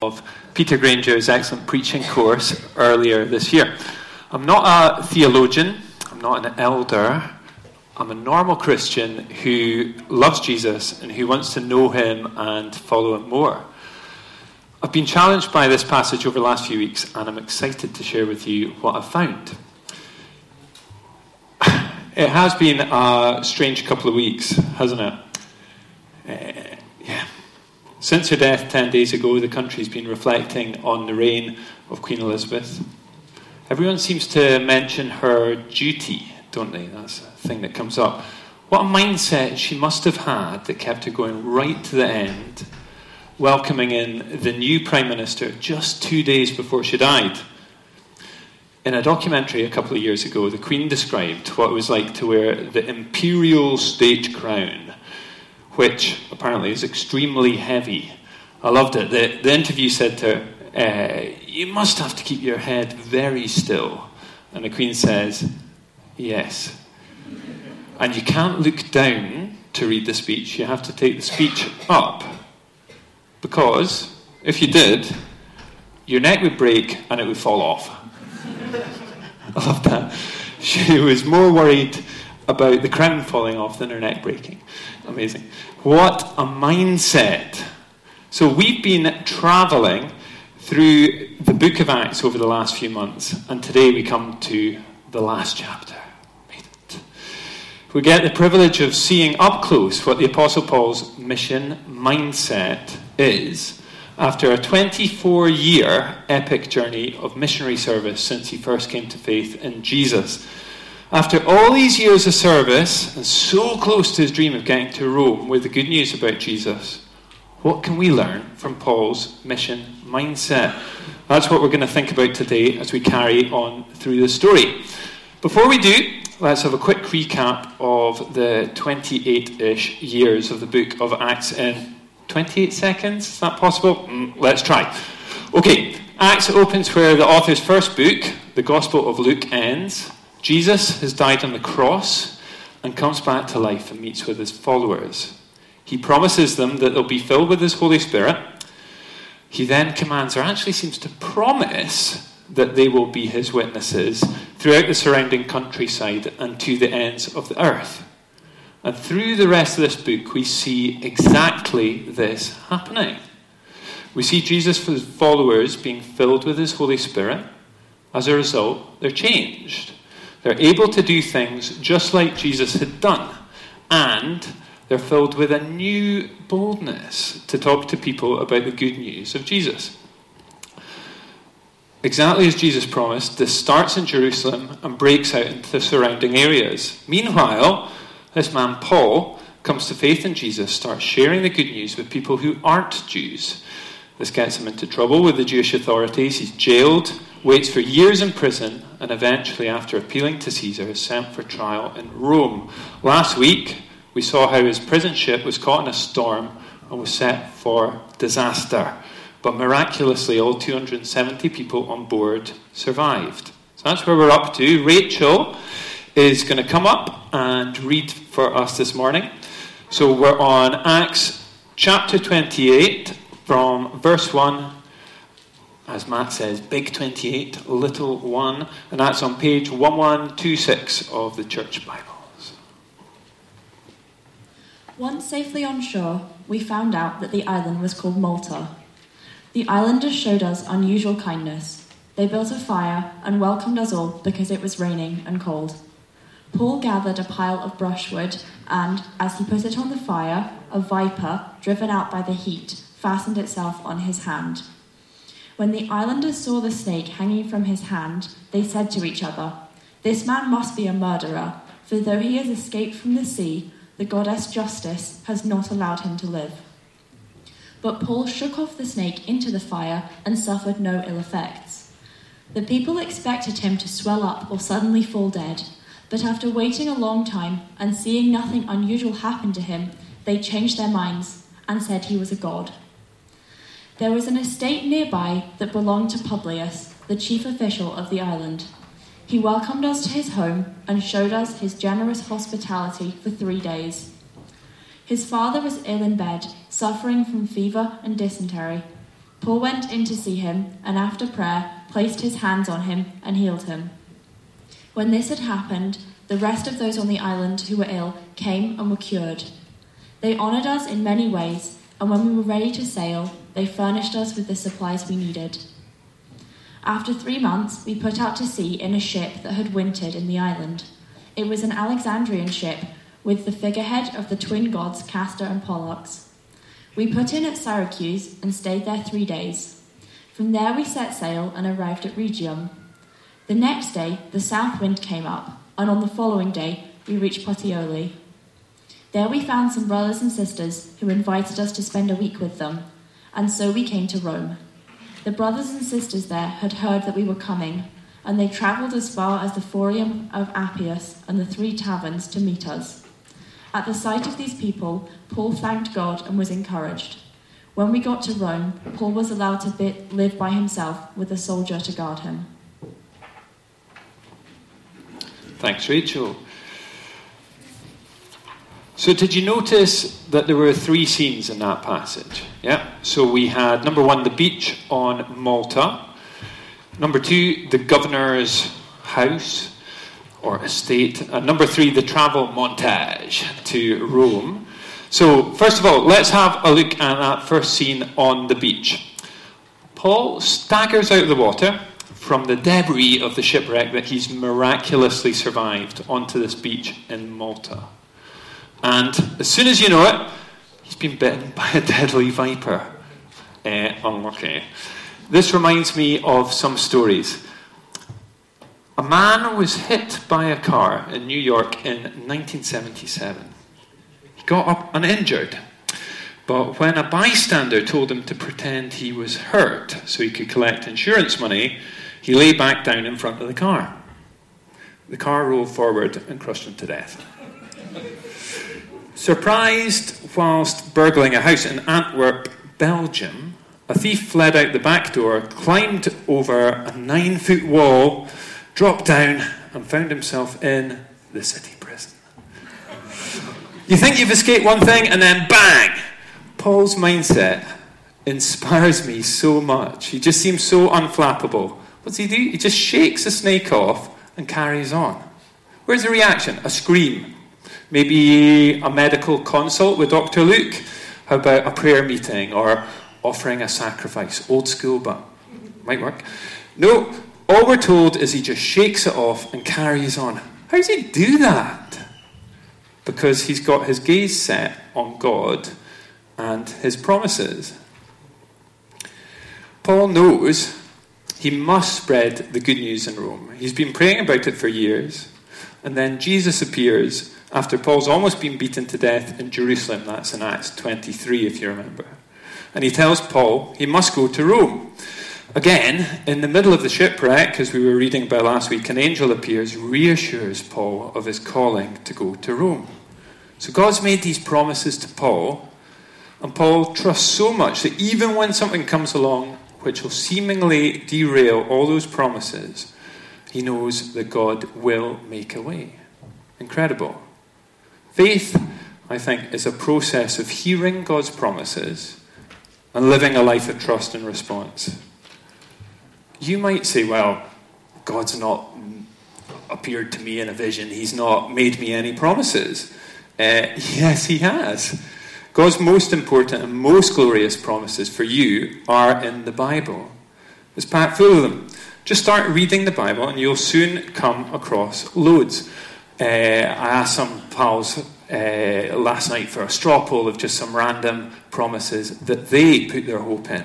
of Peter Granger's excellent preaching course earlier this year. I'm not a theologian, I'm not an elder, I'm a normal Christian who loves Jesus and who wants to know him and follow him more. I've been challenged by this passage over the last few weeks, and I'm excited to share with you what I've found. It has been a strange couple of weeks, hasn't it? Eh, Since her death 10 days ago, the country's been reflecting on the reign of Queen Elizabeth. Everyone seems to mention her duty, don't they? That's a thing that comes up. What a mindset she must have had that kept her going right to the end, welcoming in the new Prime Minister just two days before she died. In a documentary a couple of years ago, the Queen described what it was like to wear the imperial state crown, which apparently is extremely heavy. I loved it. The, the interview said to her, uh, You must have to keep your head very still. And the Queen says, Yes. And you can't look down to read the speech, you have to take the speech up. Because if you did, your neck would break and it would fall off. I love that. She was more worried about the crown falling off than her neck breaking. Amazing. What a mindset. So we've been traveling through the book of Acts over the last few months, and today we come to the last chapter. We get the privilege of seeing up close what the Apostle Paul's mission mindset is after a 24 year epic journey of missionary service since he first came to faith in Jesus. After all these years of service and so close to his dream of getting to Rome with the good news about Jesus, what can we learn from Paul's mission mindset? That's what we're going to think about today as we carry on through the story. Before we do, let's have a quick recap of the 28 ish years of the book of Acts in 28 seconds? Is that possible? Mm, let's try. Okay, Acts opens where the author's first book, the Gospel of Luke, ends. Jesus has died on the cross and comes back to life and meets with his followers. He promises them that they'll be filled with his Holy Spirit. He then commands, or actually seems to promise, that they will be his witnesses throughout the surrounding countryside and to the ends of the earth. And through the rest of this book, we see exactly this happening. We see Jesus' followers being filled with his Holy Spirit. As a result, they're changed. They're able to do things just like Jesus had done. And they're filled with a new boldness to talk to people about the good news of Jesus. Exactly as Jesus promised, this starts in Jerusalem and breaks out into the surrounding areas. Meanwhile, this man, Paul, comes to faith in Jesus, starts sharing the good news with people who aren't Jews. This gets him into trouble with the Jewish authorities. He's jailed, waits for years in prison, and eventually, after appealing to Caesar, is sent for trial in Rome. Last week, we saw how his prison ship was caught in a storm and was set for disaster. But miraculously, all 270 people on board survived. So that's where we're up to. Rachel is going to come up and read for us this morning. So we're on Acts chapter 28 from verse 1. As Matt says, big 28, little 1. And that's on page 1126 of the Church Bibles. Once safely on shore, we found out that the island was called Malta. The islanders showed us unusual kindness. They built a fire and welcomed us all because it was raining and cold. Paul gathered a pile of brushwood, and, as he put it on the fire, a viper, driven out by the heat, fastened itself on his hand. When the islanders saw the snake hanging from his hand, they said to each other, This man must be a murderer, for though he has escaped from the sea, the goddess Justice has not allowed him to live. But Paul shook off the snake into the fire and suffered no ill effects. The people expected him to swell up or suddenly fall dead but after waiting a long time and seeing nothing unusual happen to him, they changed their minds and said he was a god. There was an estate nearby that belonged to Publius, the chief official of the island. He welcomed us to his home and showed us his generous hospitality for three days. His father was ill in bed, suffering from fever and dysentery. Paul went in to see him, and after prayer, placed his hands on him and healed him. When this had happened, the rest of those on the island who were ill came and were cured. They honoured us in many ways, and when we were ready to sail, they furnished us with the supplies we needed. After three months, we put out to sea in a ship that had wintered in the island. It was an Alexandrian ship with the figurehead of the twin gods Castor and Pollux. We put in at Syracuse and stayed there three days. From there, we set sail and arrived at Rhegium. The next day, the south wind came up, and on the following day, we reached Puteoli. There we found some brothers and sisters who invited us to spend a week with them, and so we came to Rome. The brothers and sisters there had heard that we were coming, and they travelled as far as the Forum of Appius and the Three Taverns to meet us. At the sight of these people, Paul thanked God and was encouraged. When we got to Rome, Paul was allowed to live by himself with a soldier to guard him. Thanks, Rachel. So, did you notice that there were three scenes in that passage? Yeah. So, we had number one, the beach on Malta. Number two, the governor's house or estate. And number three, the travel montage to Rome. So, first of all, let's have a look at that first scene on the beach. Paul staggers out of the water from the debris of the shipwreck that he's miraculously survived onto this beach in Malta. And as soon as you know it, he's been bitten by a deadly viper. Eh, oh, Unlucky. This reminds me of some stories. A man was hit by a car in New York in 1977. He got up uninjured. But when a bystander told him to pretend he was hurt so he could collect insurance money, he lay back down in front of the car. The car rolled forward and crushed him to death. Surprised whilst burgling a house in Antwerp, Belgium, a thief fled out the back door, climbed over a nine foot wall, dropped down, and found himself in the city prison. You think you've escaped one thing, and then bang! Paul's mindset inspires me so much. He just seems so unflappable. What's he do? He just shakes the snake off and carries on. Where's the reaction? A scream. Maybe a medical consult with Dr. Luke. How about a prayer meeting or offering a sacrifice? Old school, but might work. No, all we're told is he just shakes it off and carries on. How does he do that? Because he's got his gaze set on God and his promises. Paul knows he must spread the good news in Rome. He's been praying about it for years. And then Jesus appears after Paul's almost been beaten to death in Jerusalem. That's in Acts 23, if you remember. And he tells Paul he must go to Rome. Again, in the middle of the shipwreck, as we were reading about last week, an angel appears, reassures Paul of his calling to go to Rome. So God's made these promises to Paul, and Paul trusts so much that even when something comes along which will seemingly derail all those promises, he knows that God will make a way. Incredible. Faith, I think, is a process of hearing God's promises and living a life of trust and response. You might say, well, God's not appeared to me in a vision, He's not made me any promises. Uh, yes, He has. God's most important and most glorious promises for you are in the Bible. It's packed full of them. Just start reading the Bible and you'll soon come across loads. Uh, I asked some pals uh, last night for a straw poll of just some random promises that they put their hope in.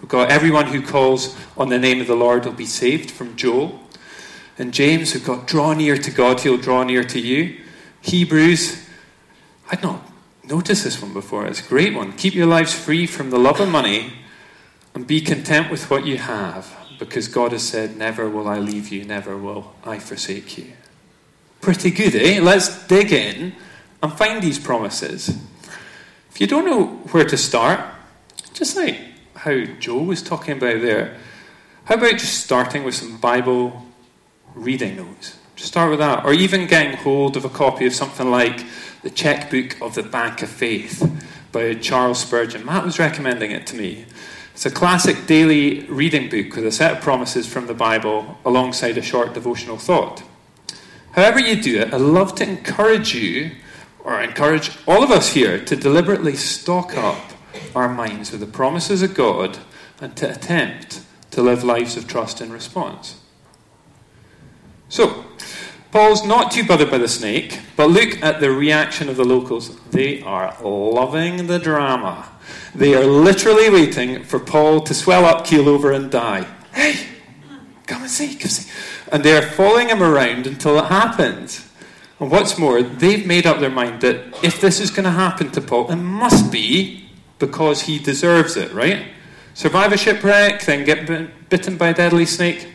We've got everyone who calls on the name of the Lord will be saved from Joel. And James, we've got draw near to God, he'll draw near to you. Hebrews, I'd not noticed this one before. It's a great one. Keep your lives free from the love of money and be content with what you have, because God has said, Never will I leave you, never will I forsake you. Pretty good, eh? Let's dig in and find these promises. If you don't know where to start, just like how Joe was talking about there, how about just starting with some Bible reading notes? Just start with that. Or even getting hold of a copy of something like The Checkbook of the Bank of Faith by Charles Spurgeon. Matt was recommending it to me. It's a classic daily reading book with a set of promises from the Bible alongside a short devotional thought. However, you do it, I'd love to encourage you, or encourage all of us here, to deliberately stock up our minds with the promises of God and to attempt to live lives of trust and response. So, Paul's not too bothered by the snake, but look at the reaction of the locals. They are loving the drama. They are literally waiting for Paul to swell up, keel over, and die. Hey, come and see, come see. And they're following him around until it happens. And what's more, they've made up their mind that if this is going to happen to Paul, it must be because he deserves it, right? Survive a shipwreck, then get bitten by a deadly snake,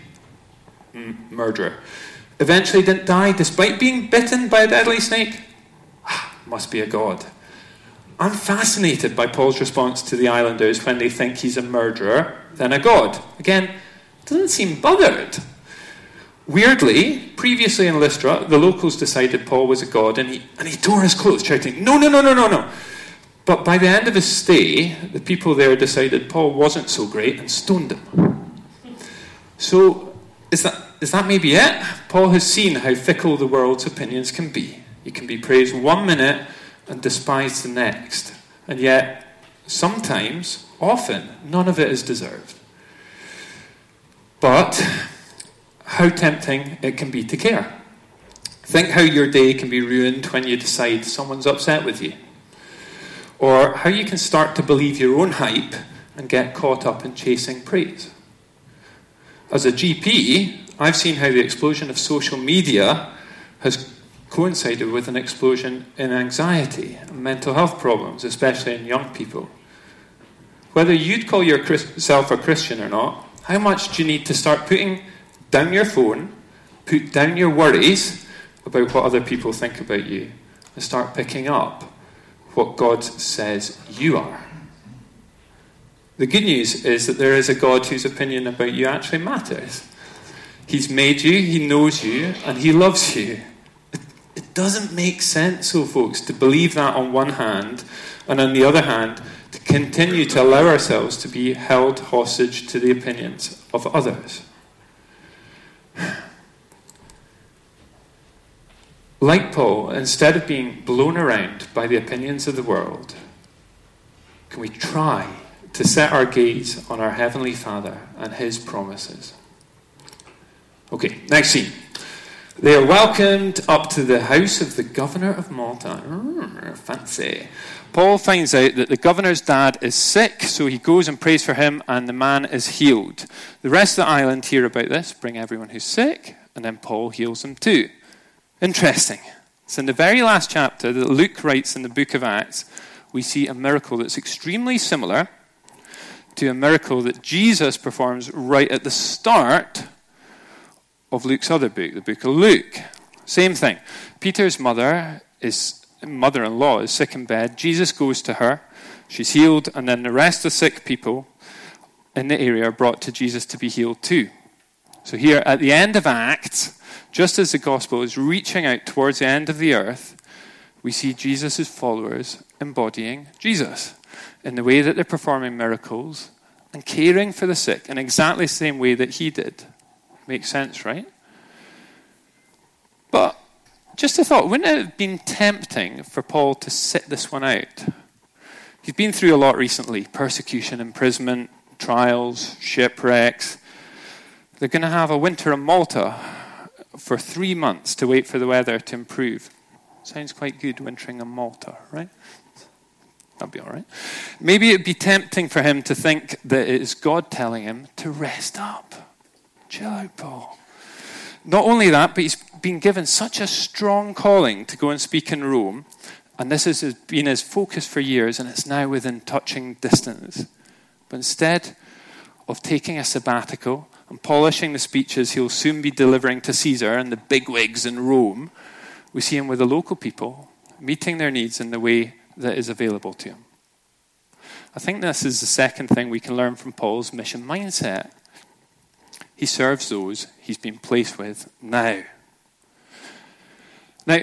murderer eventually didn't die despite being bitten by a deadly snake? Ah, must be a god. I'm fascinated by Paul's response to the islanders when they think he's a murderer then a god. Again, doesn't seem bothered. Weirdly, previously in Lystra, the locals decided Paul was a god and he, and he tore his clothes, shouting, No, no, no, no, no, no. But by the end of his stay, the people there decided Paul wasn't so great and stoned him. So, is that is that maybe it? Paul has seen how fickle the world's opinions can be. You can be praised one minute and despised the next. And yet, sometimes, often, none of it is deserved. But how tempting it can be to care. Think how your day can be ruined when you decide someone's upset with you. Or how you can start to believe your own hype and get caught up in chasing praise. As a GP, I've seen how the explosion of social media has coincided with an explosion in anxiety and mental health problems, especially in young people. Whether you'd call yourself a Christian or not, how much do you need to start putting down your phone, put down your worries about what other people think about you, and start picking up what God says you are? The good news is that there is a God whose opinion about you actually matters. He's made you, He knows you, and He loves you. It, doesn't make sense, so folks, to believe that on one hand, and on the other hand, to continue to allow ourselves to be held hostage to the opinions of others. Like Paul, instead of being blown around by the opinions of the world, can we try to set our gaze on our Heavenly Father and His promises? Okay, next scene. They are welcomed up to the house of the governor of Malta. Mm, fancy. Paul finds out that the governor's dad is sick, so he goes and prays for him, and the man is healed. The rest of the island hear about this, bring everyone who's sick, and then Paul heals them too. Interesting. So, in the very last chapter that Luke writes in the book of Acts, we see a miracle that's extremely similar to a miracle that Jesus performs right at the start of Luke's other book, the book of Luke. Same thing. Peter's mother is mother-in-law is sick in bed. Jesus goes to her. She's healed, and then the rest of the sick people in the area are brought to Jesus to be healed too. So here at the end of Acts, just as the gospel is reaching out towards the end of the earth, we see Jesus' followers embodying Jesus in the way that they're performing miracles and caring for the sick in exactly the same way that he did. Makes sense, right? But just a thought, wouldn't it have been tempting for Paul to sit this one out? He's been through a lot recently persecution, imprisonment, trials, shipwrecks. They're going to have a winter in Malta for three months to wait for the weather to improve. Sounds quite good, wintering in Malta, right? That'd be all right. Maybe it'd be tempting for him to think that it is God telling him to rest up. Chill out, Paul. Not only that, but he's been given such a strong calling to go and speak in Rome, and this has been his focus for years, and it's now within touching distance. But instead of taking a sabbatical and polishing the speeches he'll soon be delivering to Caesar and the bigwigs in Rome, we see him with the local people, meeting their needs in the way that is available to him. I think this is the second thing we can learn from Paul's mission mindset. He serves those he's been placed with now. Now,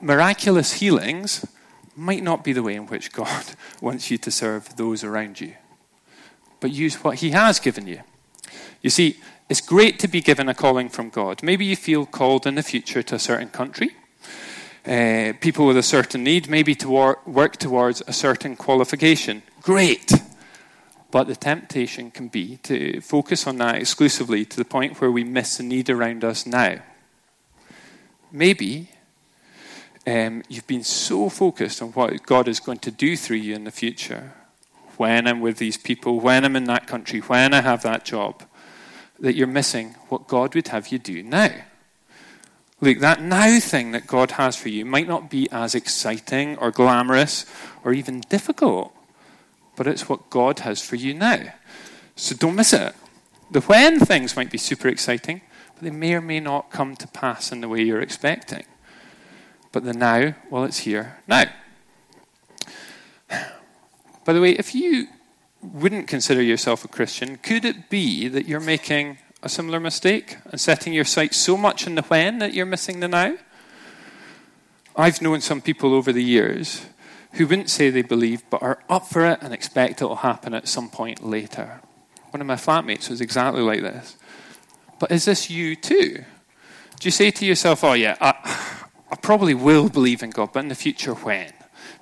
miraculous healings might not be the way in which God wants you to serve those around you. but use what He has given you. You see, it's great to be given a calling from God. Maybe you feel called in the future to a certain country, uh, people with a certain need, maybe to wor- work towards a certain qualification. Great! But the temptation can be to focus on that exclusively to the point where we miss the need around us now. Maybe um, you've been so focused on what God is going to do through you in the future when I'm with these people, when I'm in that country, when I have that job, that you're missing what God would have you do now. Look, that now thing that God has for you might not be as exciting or glamorous or even difficult, but it's what God has for you now. So don't miss it. The when things might be super exciting, but they may or may not come to pass in the way you're expecting. But the now, well, it's here now. By the way, if you wouldn't consider yourself a Christian, could it be that you're making a similar mistake and setting your sights so much on the when that you're missing the now? I've known some people over the years who wouldn't say they believe but are up for it and expect it will happen at some point later. One of my flatmates was exactly like this. But is this you too? Do you say to yourself, oh, yeah, I, I probably will believe in God, but in the future, when?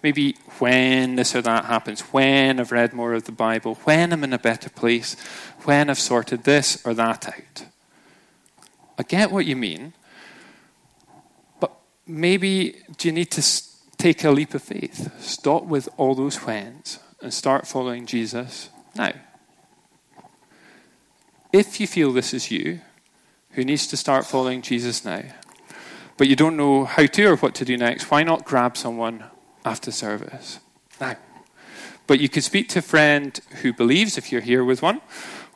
Maybe when this or that happens, when I've read more of the Bible, when I'm in a better place, when I've sorted this or that out. I get what you mean, but maybe do you need to take a leap of faith? Stop with all those whens and start following Jesus now. If you feel this is you, who needs to start following Jesus now, but you don't know how to or what to do next, why not grab someone after service. Now, but you could speak to a friend who believes if you're here with one,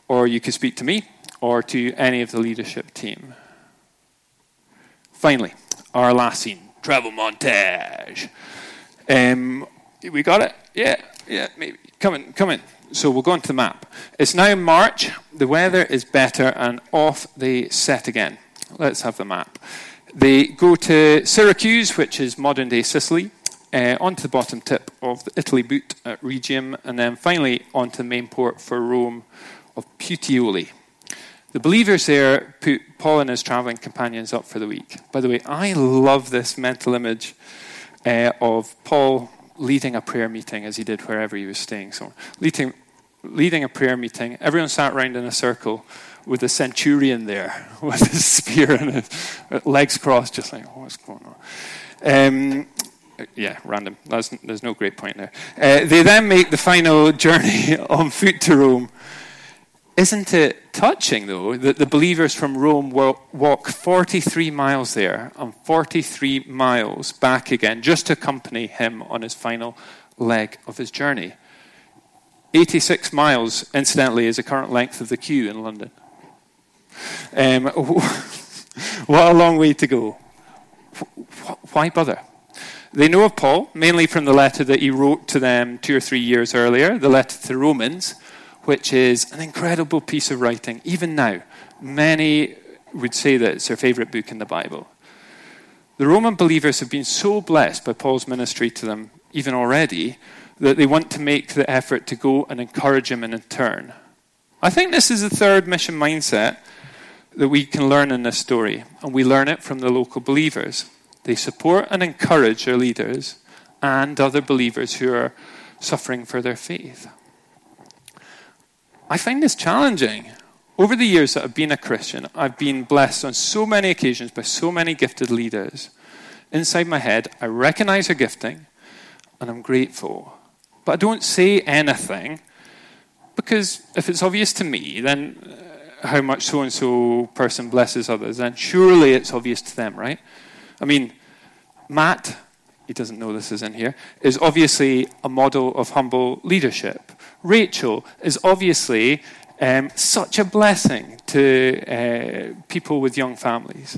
or you could speak to me or to any of the leadership team. Finally, our last scene travel montage. Um, we got it? Yeah, yeah, maybe. Come in, come in. So we'll go on to the map. It's now March. The weather is better, and off they set again. Let's have the map. They go to Syracuse, which is modern day Sicily uh, onto the bottom tip of the Italy boot at Rhegium, and then finally onto the main port for Rome of Puteoli. The believers there put Paul and his traveling companions up for the week. By the way, I love this mental image uh, of Paul leading a prayer meeting as he did wherever he was staying. So, leading, leading a prayer meeting, everyone sat around in a circle with a centurion there with his spear and his legs crossed, just like, oh, what's going on? Um, yeah, random. There's, there's no great point there. Uh, they then make the final journey on foot to Rome. Isn't it touching, though, that the believers from Rome walk 43 miles there and 43 miles back again just to accompany him on his final leg of his journey? 86 miles, incidentally, is the current length of the queue in London. Um, what a long way to go. Why bother? They know of Paul, mainly from the letter that he wrote to them two or three years earlier, the letter to the Romans, which is an incredible piece of writing. Even now, many would say that it's their favorite book in the Bible. The Roman believers have been so blessed by Paul's ministry to them, even already, that they want to make the effort to go and encourage him in turn. I think this is the third mission mindset that we can learn in this story, and we learn it from the local believers. They support and encourage their leaders and other believers who are suffering for their faith. I find this challenging. Over the years that I've been a Christian, I've been blessed on so many occasions by so many gifted leaders. Inside my head, I recognize their gifting and I'm grateful. But I don't say anything because if it's obvious to me, then uh, how much so and so person blesses others, then surely it's obvious to them, right? I mean, Matt, he doesn't know this is in here, is obviously a model of humble leadership. Rachel is obviously um, such a blessing to uh, people with young families.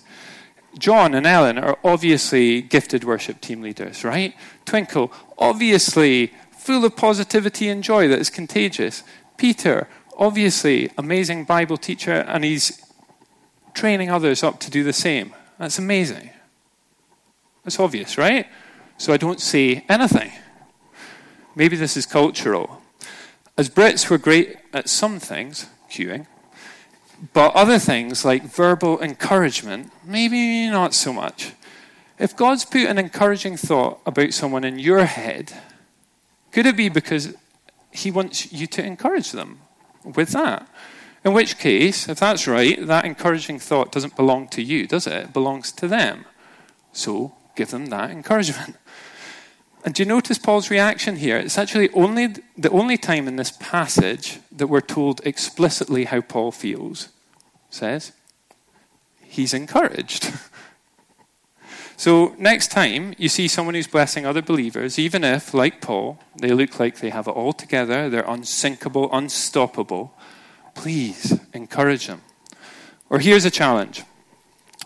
John and Ellen are obviously gifted worship team leaders, right? Twinkle, obviously full of positivity and joy that is contagious. Peter, obviously amazing Bible teacher, and he's training others up to do the same. That's amazing. It's obvious, right? So I don't say anything. Maybe this is cultural. As Brits, we're great at some things, queuing, but other things like verbal encouragement, maybe not so much. If God's put an encouraging thought about someone in your head, could it be because He wants you to encourage them with that? In which case, if that's right, that encouraging thought doesn't belong to you, does it? It belongs to them. So give them that encouragement. And do you notice Paul's reaction here? It's actually only the only time in this passage that we're told explicitly how Paul feels. Says he's encouraged. so next time you see someone who's blessing other believers, even if, like Paul, they look like they have it all together, they're unsinkable, unstoppable, please encourage them. Or here's a challenge.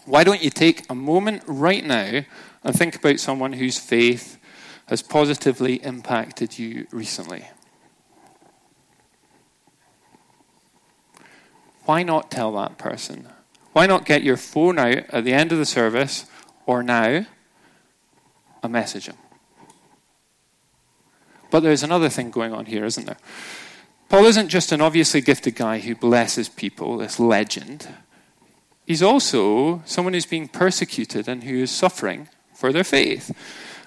Why don't you take a moment right now and think about someone whose faith has positively impacted you recently? Why not tell that person? Why not get your phone out at the end of the service or now and message them? But there's another thing going on here, isn't there? Paul isn't just an obviously gifted guy who blesses people, this legend. He's also someone who's being persecuted and who is suffering for their faith.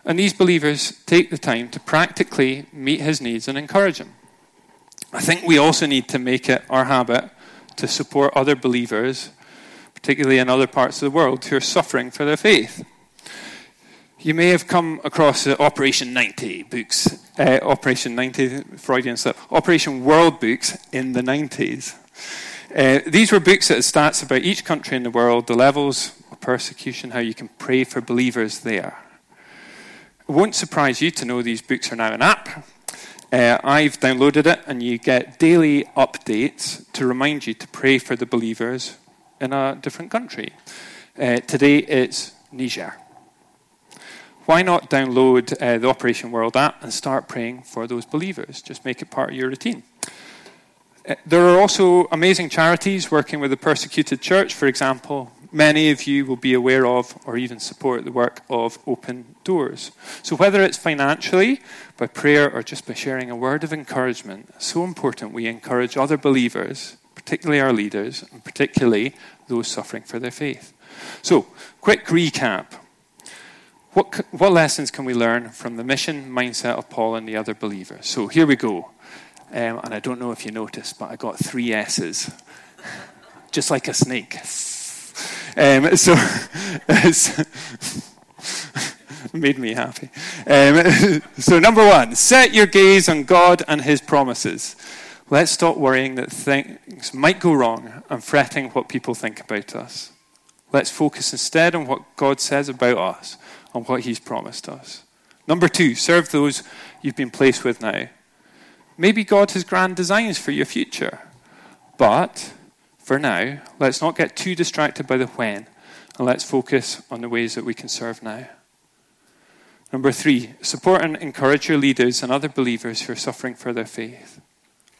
And these believers take the time to practically meet his needs and encourage him. I think we also need to make it our habit to support other believers, particularly in other parts of the world, who are suffering for their faith. You may have come across the Operation 90 books, uh, Operation 90, Freudian stuff, Operation World books in the 90s. Uh, these were books that had stats about each country in the world, the levels persecution, how you can pray for believers there. It won't surprise you to know these books are now an app. Uh, I've downloaded it, and you get daily updates to remind you to pray for the believers in a different country. Uh, today it's Niger. Why not download uh, the Operation World app and start praying for those believers? Just make it part of your routine. Uh, there are also amazing charities working with the persecuted church, for example, many of you will be aware of or even support the work of Open Doors. So, whether it's financially, by prayer, or just by sharing a word of encouragement, it's so important we encourage other believers, particularly our leaders, and particularly those suffering for their faith. So, quick recap. What, what lessons can we learn from the mission mindset of Paul and the other believers? So, here we go. Um, and I don't know if you noticed, but I got three S's, just like a snake. Um, so, made me happy. Um, so, number one, set your gaze on God and His promises. Let's stop worrying that things might go wrong and fretting what people think about us. Let's focus instead on what God says about us, on what He's promised us. Number two, serve those you've been placed with now. Maybe God has grand designs for your future, but for now, let's not get too distracted by the when, and let's focus on the ways that we can serve now. Number three, support and encourage your leaders and other believers who are suffering for their faith.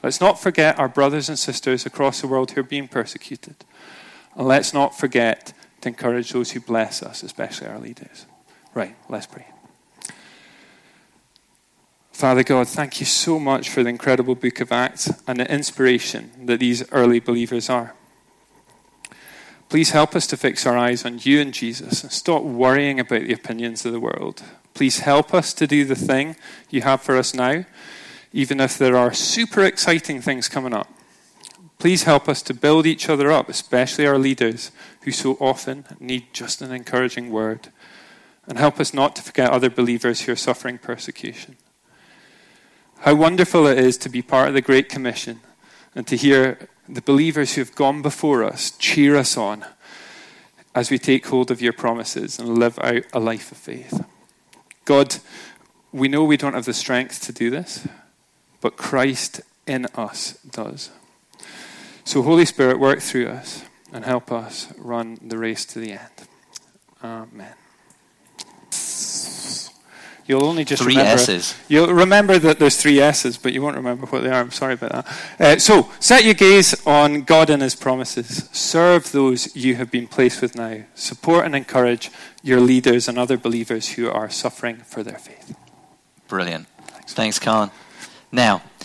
Let's not forget our brothers and sisters across the world who are being persecuted. And let's not forget to encourage those who bless us, especially our leaders. Right, let's pray. Father God, thank you so much for the incredible book of Acts and the inspiration that these early believers are. Please help us to fix our eyes on you and Jesus and stop worrying about the opinions of the world. Please help us to do the thing you have for us now, even if there are super exciting things coming up. Please help us to build each other up, especially our leaders who so often need just an encouraging word. And help us not to forget other believers who are suffering persecution. How wonderful it is to be part of the Great Commission and to hear the believers who have gone before us cheer us on as we take hold of your promises and live out a life of faith. God, we know we don't have the strength to do this, but Christ in us does. So, Holy Spirit, work through us and help us run the race to the end. Amen. You'll only just three remember. S's. You'll remember that there's three S's, but you won't remember what they are. I'm sorry about that. Uh, so, set your gaze on God and His promises. Serve those you have been placed with now. Support and encourage your leaders and other believers who are suffering for their faith. Brilliant. Thanks, Colin. Now,